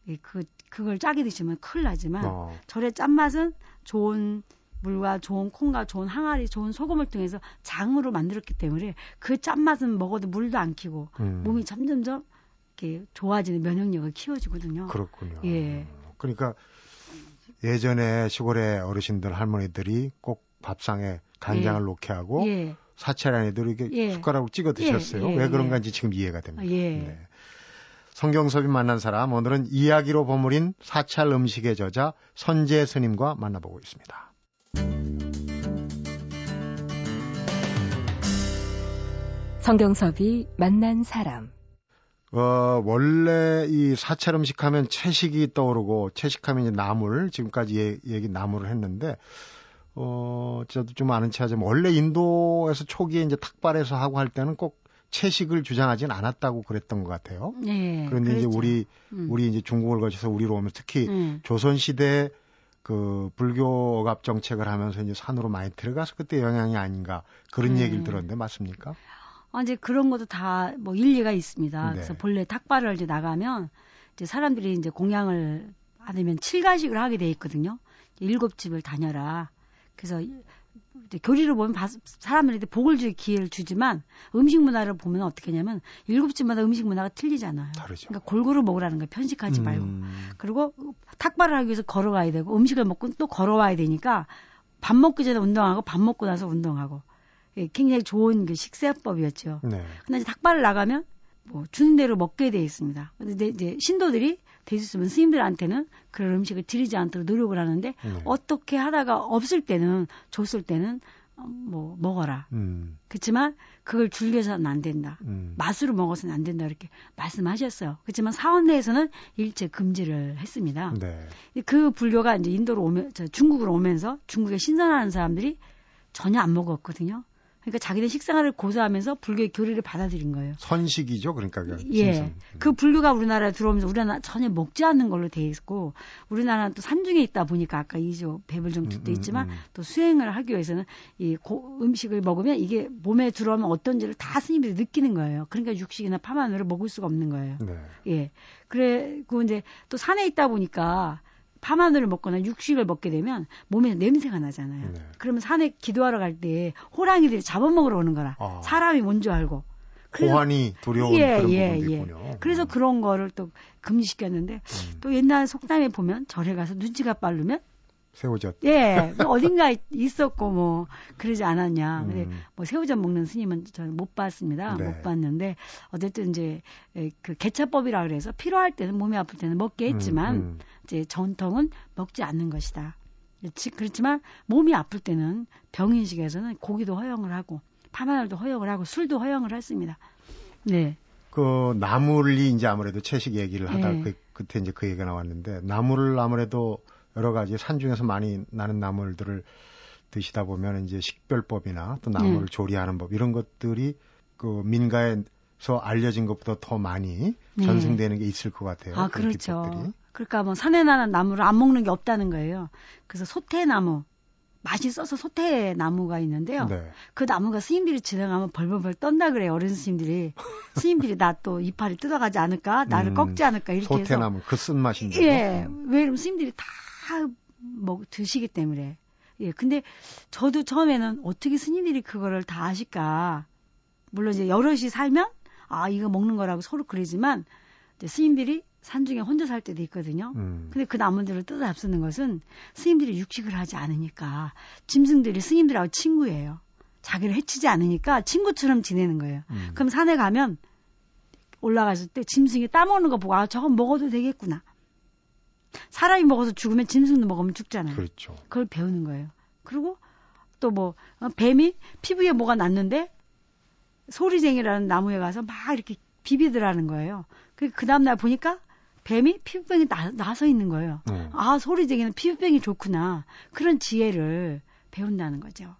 Speaker 2: 예, 그 그걸 짜게 드시면 큰일 나지만
Speaker 1: 어.
Speaker 2: 절의 짠맛은 좋은 물과 좋은 콩과 좋은 항아리, 좋은 소금을 통해서 장으로 만들었기 때문에 그 짠맛은 먹어도 물도 안 키고
Speaker 1: 음.
Speaker 2: 몸이 점점점 이렇게 좋아지는 면역력을 키워주거든요.
Speaker 1: 그렇군요.
Speaker 2: 예.
Speaker 1: 그러니까 예전에 시골의 어르신들 할머니들이 꼭 밥상에 간장을
Speaker 2: 예.
Speaker 1: 놓게 하고
Speaker 2: 예,
Speaker 1: 사찰 안에도 이렇게
Speaker 2: 예.
Speaker 1: 숟가락으로 찍어 드셨어요.
Speaker 2: 예, 예,
Speaker 1: 왜 그런가
Speaker 2: 예.
Speaker 1: 인지 지금 이해가 됩니다.
Speaker 2: 예.
Speaker 1: 네. 성경섭이 만난 사람 오늘은 이야기로 버무린 사찰 음식의 저자 선재 스님과 만나보고 있습니다.
Speaker 3: 성경섭이 만난 사람.
Speaker 1: 어, 원래 이 사찰 음식 하면 채식이 떠오르고 채식하면 이제 나물 지금까지 얘- 얘기 나물을 했는데 어, 저도 좀 아는 체 하자면 원래 인도에서 초기에 이제 탁발에서 하고 할 때는 꼭 채식을 주장하진 않았다고 그랬던 것 같아요.
Speaker 2: 네.
Speaker 1: 그런데 이제
Speaker 2: 그랬죠.
Speaker 1: 우리
Speaker 2: 음.
Speaker 1: 우리 이제 중국을 거쳐서 우리로 오면 특히
Speaker 2: 음.
Speaker 1: 조선 시대 그 불교 억압 정책을 하면서 이제 산으로 많이 들어가서 그때 영향이 아닌가 그런
Speaker 2: 네.
Speaker 1: 얘기를 들었는데 맞습니까?
Speaker 2: 아, 이제 그런 것도 다 뭐 일리가 있습니다.
Speaker 1: 네.
Speaker 2: 그래서 본래 탁발을 이제 나가면 이제 사람들이 이제 공양을 받으면 칠가식을 하게 돼 있거든요. 일곱 집을 다녀라. 그래서 이제 교리를 보면 바- 사람들한테 복을 줄 기회를 주지만 음식 문화를 보면 어떻게 하냐면 일곱 집마다 음식 문화가 틀리잖아요.
Speaker 1: 다르죠.
Speaker 2: 그러니까 골고루 먹으라는 거예요. 편식하지 말고.
Speaker 1: 음,
Speaker 2: 그리고 탁발을 하기 위해서 걸어가야 되고 음식을 먹고 또 걸어와야 되니까 밥 먹기 전에 운동하고 밥 먹고 나서 운동하고 예, 굉장히 좋은 그 식사법이었죠.
Speaker 1: 네.
Speaker 2: 근데 이제 탁발을 나가면 뭐 주는 대로 먹게 돼 있습니다. 근데 이제 신도들이 있으면 스님들한테는 그런 음식을 드리지 않도록 노력을 하는데
Speaker 1: 네.
Speaker 2: 어떻게 하다가 없을 때는 줬을 때는 어, 뭐 먹어라.
Speaker 1: 음,
Speaker 2: 그렇지만 그걸 줄여서는 안 된다.
Speaker 1: 음.
Speaker 2: 맛으로 먹어서는 안 된다 이렇게 말씀하셨어요. 그렇지만 사원 내에서는 일체 금지를 했습니다.
Speaker 1: 네.
Speaker 2: 그 불교가 이제 인도로 오면 저 중국으로 오면서 중국에 신선하는 사람들이 전혀 안 먹었거든요. 그러니까 자기들 식생활을 고수하면서 불교의 교리를 받아들인 거예요.
Speaker 1: 선식이죠, 그러니까 그
Speaker 2: 예.
Speaker 1: 신선.
Speaker 2: 그 불교가 우리나라에 들어오면서 우리나라 전혀 먹지 않는 걸로 돼 있고 우리나라는 또 산중에 있다 보니까 아까 이조 배불정특도
Speaker 1: 음, 음,
Speaker 2: 있지만
Speaker 1: 음.
Speaker 2: 또 수행을 하기 위해서는 이 고- 음식을 먹으면 이게 몸에 들어오면 어떤지를 다 스님들이 느끼는 거예요. 그러니까 육식이나 파만으로 먹을 수가 없는 거예요.
Speaker 1: 네.
Speaker 2: 예. 그래고 이제 또 산에 있다 보니까 파마늘을 먹거나 육식을 먹게 되면 몸에 냄새가 나잖아요.
Speaker 1: 네.
Speaker 2: 그러면 산에 기도하러 갈 때 호랑이들이 잡아먹으러 오는 거라.
Speaker 1: 아.
Speaker 2: 사람이 뭔 줄 알고.
Speaker 1: 호환이 두려운
Speaker 2: 예,
Speaker 1: 그런
Speaker 2: 예,
Speaker 1: 부분도
Speaker 2: 예.
Speaker 1: 있군요.
Speaker 2: 그래서
Speaker 1: 음.
Speaker 2: 그런 거를 또 금지시켰는데
Speaker 1: 음.
Speaker 2: 또 옛날 속담에 보면 절에 가서 눈치가 빠르면
Speaker 1: 새우젓.
Speaker 2: 예, 뭐 어딘가 있- 있었고 뭐 그러지 않았냐. 근데
Speaker 1: 음.
Speaker 2: 뭐 새우젓 먹는 스님은 저는 못 봤습니다.
Speaker 1: 네.
Speaker 2: 못 봤는데 어쨌든 이제 에, 그 개차법이라 그래서 필요할 때는 몸이 아플 때는 먹게 했지만
Speaker 1: 음, 음.
Speaker 2: 이제 전통은 먹지 않는 것이다. 그렇지- 그렇지만 몸이 아플 때는 병인식에서는 고기도 허용을 하고 파마늘도 허용을 하고 술도 허용을 했습니다. 네.
Speaker 1: 그 나물이 이제 아무래도 채식 얘기를 하다
Speaker 2: 예.
Speaker 1: 그 그때 이제 그 얘기가 나왔는데 나물을 아무래도 여러 가지 산 중에서 많이 나는 나물들을 드시다 보면 이제 식별법이나 또 나물을
Speaker 2: 네.
Speaker 1: 조리하는 법 이런 것들이 그 민가에서 알려진 것보다 더 많이
Speaker 2: 네.
Speaker 1: 전승되는 게 있을 것 같아요.
Speaker 2: 아, 그렇죠.
Speaker 1: 기법들이.
Speaker 2: 그러니까 뭐 산에 나는 나무를 안 먹는 게 없다는 거예요. 그래서 소태나무, 맛있어서 소태 나무가 있는데요.
Speaker 1: 네.
Speaker 2: 그 나무가 스님들이 지나가면 벌벌벌 떤다 그래요. 어른 스님들이. 스님들이 나 또 이파리 뜯어가지 않을까? 나를
Speaker 1: 음,
Speaker 2: 꺾지 않을까? 이렇게 해서.
Speaker 1: 소태나무 그 쓴 맛인데.
Speaker 2: 예. 왜 이러면 스님들이 다 뭐 드시기 때문에. 예. 근데 저도 처음에는 어떻게 스님들이 그거를 다 아실까? 물론 이제 여럿이 살면 아, 이거 먹는 거라고 서로 그러지만 이제 스님들이 산중에 혼자 살 때도 있거든요.
Speaker 1: 음.
Speaker 2: 근데 그 나무들을 뜯어 잡수는 것은 스님들이 육식을 하지 않으니까 짐승들이 스님들하고 친구예요. 자기를 해치지 않으니까 친구처럼 지내는 거예요.
Speaker 1: 음.
Speaker 2: 그럼 산에 가면 올라갔을 때 짐승이 따먹는 거 보고 아 저건 먹어도 되겠구나. 사람이 먹어서 죽으면 짐승도 먹으면 죽잖아요.
Speaker 1: 그렇죠.
Speaker 2: 그걸 배우는 거예요. 그리고 또 뭐 뱀이 피부에 뭐가 났는데 소리쟁이라는 나무에 가서 막 이렇게 비비더라는 거예요. 그, 그 다음날 보니까 뱀이 피부병이 나, 나서 있는 거예요.
Speaker 1: 음.
Speaker 2: 아, 소리쟁이는 피부병이 좋구나. 그런 지혜를 배운다는 거죠.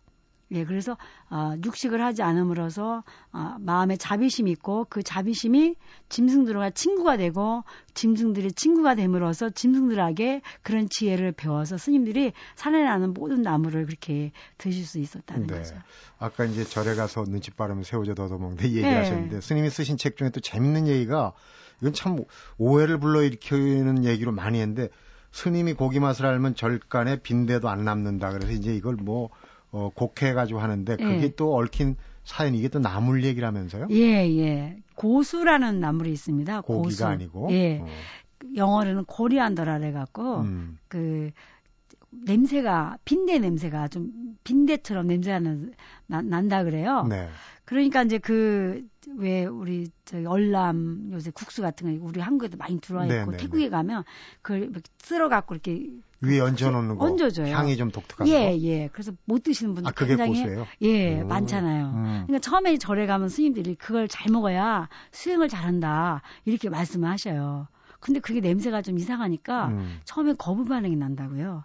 Speaker 2: 예, 그래서 어, 육식을 하지 않음으로써 어, 마음에 자비심이 있고 그 자비심이 짐승들과 친구가 되고 짐승들이 친구가 됨으로써 짐승들에게 그런 지혜를 배워서 스님들이 산에 나는 모든 나무를 그렇게 드실 수 있었다는
Speaker 1: 네.
Speaker 2: 거죠.
Speaker 1: 아까 이제 절에 가서 눈치 빠르면 새우젓 얻어먹는데
Speaker 2: 네.
Speaker 1: 얘기하셨는데 스님이 쓰신 책 중에 또 재밌는 얘기가 이건 참 오해를 불러일으키는 얘기로 많이 했는데 스님이 고기 맛을 알면 절간에 빈대도 안 남는다. 그래서 이제 이걸 뭐 어, 곡해가지고 하는데 그게
Speaker 2: 예.
Speaker 1: 또 얽힌 사연 이게 또 나물 얘기라면서요?
Speaker 2: 예, 예. 고수라는 나물이 있습니다.
Speaker 1: 고기가
Speaker 2: 고수.
Speaker 1: 아니고.
Speaker 2: 예.
Speaker 1: 어.
Speaker 2: 영어로는 코리안더라 해갖고
Speaker 1: 음.
Speaker 2: 그 냄새가 빈대 냄새가 좀 빈대처럼 냄새가 난, 난- 난다 그래요.
Speaker 1: 네.
Speaker 2: 그러니까 이제 그 왜 우리 저기 얼람 요새 국수 같은 거 우리 한국에도 많이 들어와 있고
Speaker 1: 네, 네,
Speaker 2: 태국에 가면 그걸 쓸어 갖고 이렇게
Speaker 1: 위에 얹어 놓는 거.
Speaker 2: 얹어줘요.
Speaker 1: 향이 좀 독특한
Speaker 2: 예,
Speaker 1: 거.
Speaker 2: 예. 그래서 못 드시는 분들
Speaker 1: 아 그게
Speaker 2: 굉장히
Speaker 1: 고수예요?
Speaker 2: 예,
Speaker 1: 오.
Speaker 2: 많잖아요.
Speaker 1: 음.
Speaker 2: 그러니까 처음에 절에 가면 스님들이 그걸 잘 먹어야 수행을 잘한다 이렇게 말씀을 하셔요. 근데 그게 냄새가 좀 이상하니까
Speaker 1: 음.
Speaker 2: 처음에 거부 반응이 난다고요.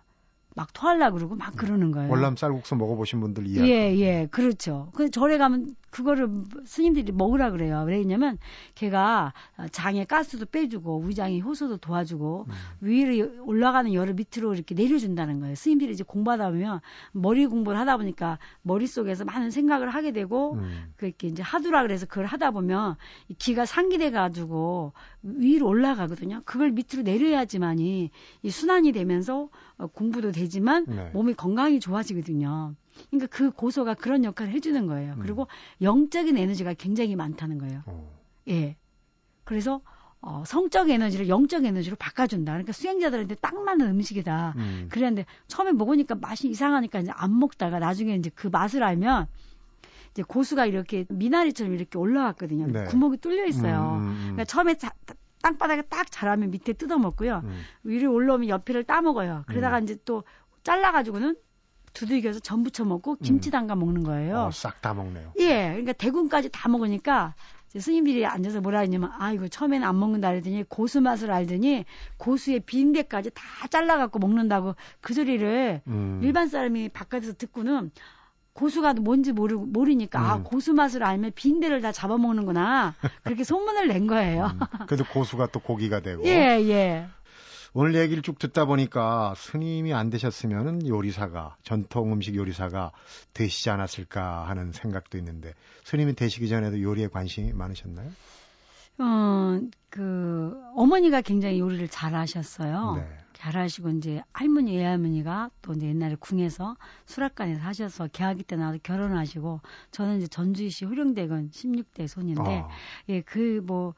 Speaker 2: 막 토하려 그러고 막 그러는 거예요.
Speaker 1: 월남 쌀국수 먹어보신 분들 이해.
Speaker 2: 예, 예, 그렇죠. 근데 절에 가면 그거를 스님들이 먹으라 그래요. 왜냐면 걔가 장에 가스도 빼주고 위장에 효소도 도와주고
Speaker 1: 음.
Speaker 2: 위로 올라가는 열을 밑으로 이렇게 내려준다는 거예요. 스님들이 이제 공부하다 보면 머리 공부를 하다 보니까 머릿속에서 많은 생각을 하게 되고
Speaker 1: 음.
Speaker 2: 그렇게 이제 하두라 그래서 그걸 하다 보면 이 기가 상기돼 가지고 위로 올라가거든요. 그걸 밑으로 내려야지만이 이 순환이 되면서 어, 공부도 되지만
Speaker 1: 네.
Speaker 2: 몸이 건강이 좋아지거든요. 그러니까 그 고소가 그런 역할을 해주는 거예요.
Speaker 1: 음.
Speaker 2: 그리고 영적인 에너지가 굉장히 많다는 거예요.
Speaker 1: 어.
Speaker 2: 예. 그래서 어, 성적 에너지를 영적 에너지로 바꿔준다. 그러니까 수행자들한테 딱 맞는 음식이다.
Speaker 1: 음.
Speaker 2: 그랬는데 처음에 먹으니까 맛이 이상하니까 이제 안 먹다가 나중에 이제 그 맛을 알면 이제 고수가 이렇게 미나리처럼 이렇게 올라왔거든요.
Speaker 1: 네.
Speaker 2: 구멍이 뚫려 있어요.
Speaker 1: 음, 음, 음.
Speaker 2: 그러니까 처음에 자- 땅바닥에 딱 자라면 밑에 뜯어 먹고요.
Speaker 1: 음.
Speaker 2: 위로 올라오면 옆에를 따 먹어요. 그러다가 이제 또 잘라가지고는 두들겨서 전 부쳐 먹고 김치 담가 먹는 거예요.
Speaker 1: 어, 싹다 먹네요.
Speaker 2: 예, 그러니까 대군까지 다 먹으니까 스님들이 앉아서 뭐라 했냐면 아 이거 처음에는 안 먹는다 그랬더니 고수 맛을 알더니 고수의 비린내까지 다 잘라갖고 먹는다고 그 소리를
Speaker 1: 음.
Speaker 2: 일반 사람이 바깥에서 듣고는 고수가 뭔지 모르, 모르니까 아
Speaker 1: 음.
Speaker 2: 고수 맛을 알면 빈대를 다 잡아먹는구나 그렇게 소문을 낸 거예요.
Speaker 1: 음. 그래도 고수가 또 고기가 되고.
Speaker 2: 예, 예.
Speaker 1: 오늘 얘기를 쭉 듣다 보니까 스님이 안 되셨으면은 요리사가 전통 음식 요리사가 되시지 않았을까 하는 생각도 있는데 스님이 되시기 전에도 요리에 관심이 많으셨나요?
Speaker 2: 어, 그 어머니가 굉장히 요리를 잘하셨어요.
Speaker 1: 네.
Speaker 2: 잘하시고 이제 할머니 외할머니가 또 이제 옛날에 궁에서 수락관에서 하셔서 개화기 때 나와서 결혼하시고 저는 이제 전주시 후령대군 16대 손인데
Speaker 1: 아,
Speaker 2: 예그 뭐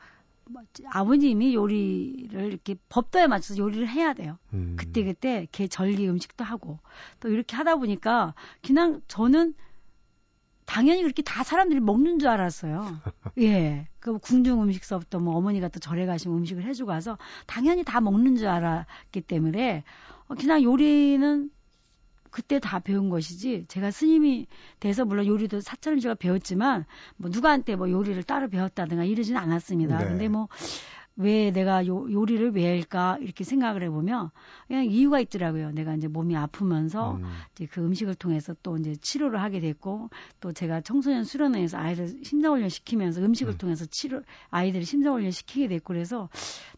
Speaker 2: 아버님이 요리를 이렇게 법도에 맞춰서 요리를 해야 돼요.
Speaker 1: 음.
Speaker 2: 그때 그때 개 절기 음식도 하고 또 이렇게 하다 보니까 그냥 저는 당연히 그렇게 다 사람들이 먹는 줄 알았어요. 예. 그 궁중 음식서부터 뭐 어머니가 또 절에 가시면 음식을 해주고 와서 당연히 다 먹는 줄 알았기 때문에 어, 그냥 요리는 그때 다 배운 것이지 제가 스님이 돼서 물론 요리도 사찰은 제가 배웠지만 뭐 누구한테 뭐 요리를 따로 배웠다든가 이러지는 않았습니다.
Speaker 1: 네.
Speaker 2: 근데 뭐 왜 내가 요, 요리를 왜 할까 이렇게 생각을 해보면 그냥 이유가 있더라고요. 내가 이제 몸이 아프면서
Speaker 1: 음.
Speaker 2: 이제 그 음식을 통해서 또 이제 치료를 하게 됐고 또 제가 청소년 수련회에서 아이들 심사훈련 시키면서 음식을
Speaker 1: 음.
Speaker 2: 통해서 치료 아이들을 심사훈련 시키게 됐고 그래서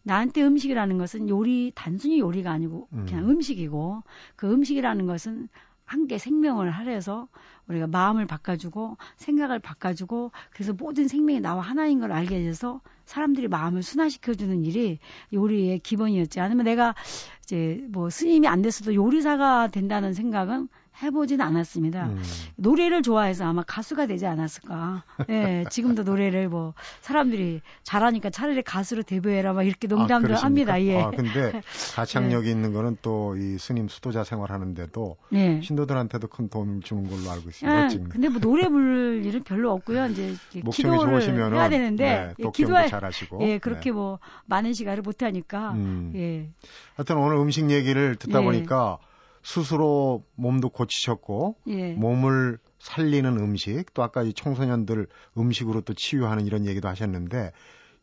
Speaker 2: 나한테 음식이라는 것은 요리 단순히 요리가 아니고
Speaker 1: 음.
Speaker 2: 그냥 음식이고 그 음식이라는 것은 함께 생명을 하려서 우리가 마음을 바꿔주고 생각을 바꿔주고 그래서 모든 생명이 나와 하나인 걸 알게 돼서 사람들이 마음을 순화시켜주는 일이 요리의 기본이었지. 않으면 내가 이제 뭐 스님이 안 됐어도 요리사가 된다는 생각은 해보진 않았습니다. 음. 노래를 좋아해서 아마 가수가 되지 않았을까. 예, 네, 지금도 노래를 뭐 사람들이 잘하니까 차라리 가수로 데뷔해라 막 이렇게 농담들 아, 합니다. 예.
Speaker 1: 아, 근데 가창력이 네. 있는 거는 또 이 스님 수도자 생활하는데도 네. 신도들한테도 큰 도움을 주는 걸로 알고 있습니다.
Speaker 2: 예, 근데 뭐 노래 부를 일은 별로 없고요. 이제 기도를 해야 되는데 네,
Speaker 1: 예, 기도할 잘하시고.
Speaker 2: 예, 그렇게 네. 뭐 많은 시간을 못 하니까. 음. 예.
Speaker 1: 하여튼 오늘 음식 얘기를 듣다 예. 보니까 스스로 몸도 고치셨고 예. 몸을 살리는 음식 또 아까 이 청소년들 음식으로 또 치유하는 이런 얘기도 하셨는데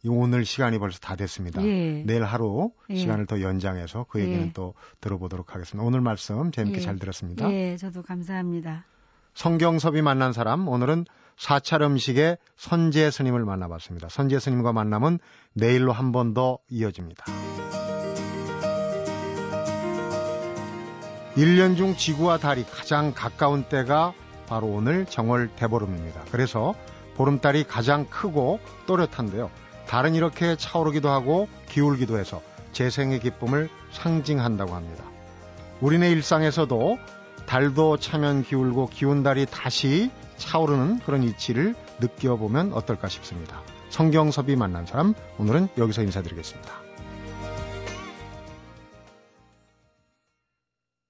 Speaker 1: 오늘 시간이 벌써 다 됐습니다. 예. 내일 하루 예. 시간을 더 연장해서 그 얘기는 예. 또 들어보도록 하겠습니다. 오늘 말씀 재밌게 예. 잘 들었습니다.
Speaker 2: 예, 저도 감사합니다.
Speaker 1: 성경섭이 만난 사람 오늘은 사찰 음식의 선재 스님을 만나봤습니다. 선재 스님과 만남은 내일로 한 번 더 이어집니다. 1년 중 지구와 달이 가장 가까운 때가 바로 오늘 정월 대보름입니다. 그래서 보름달이 가장 크고 또렷한데요. 달은 이렇게 차오르기도 하고 기울기도 해서 재생의 기쁨을 상징한다고 합니다. 우리네 일상에서도 달도 차면 기울고 기운 달이 다시 차오르는 그런 이치를 느껴보면 어떨까 싶습니다. 성경섭이 만난 사람 오늘은 여기서 인사드리겠습니다.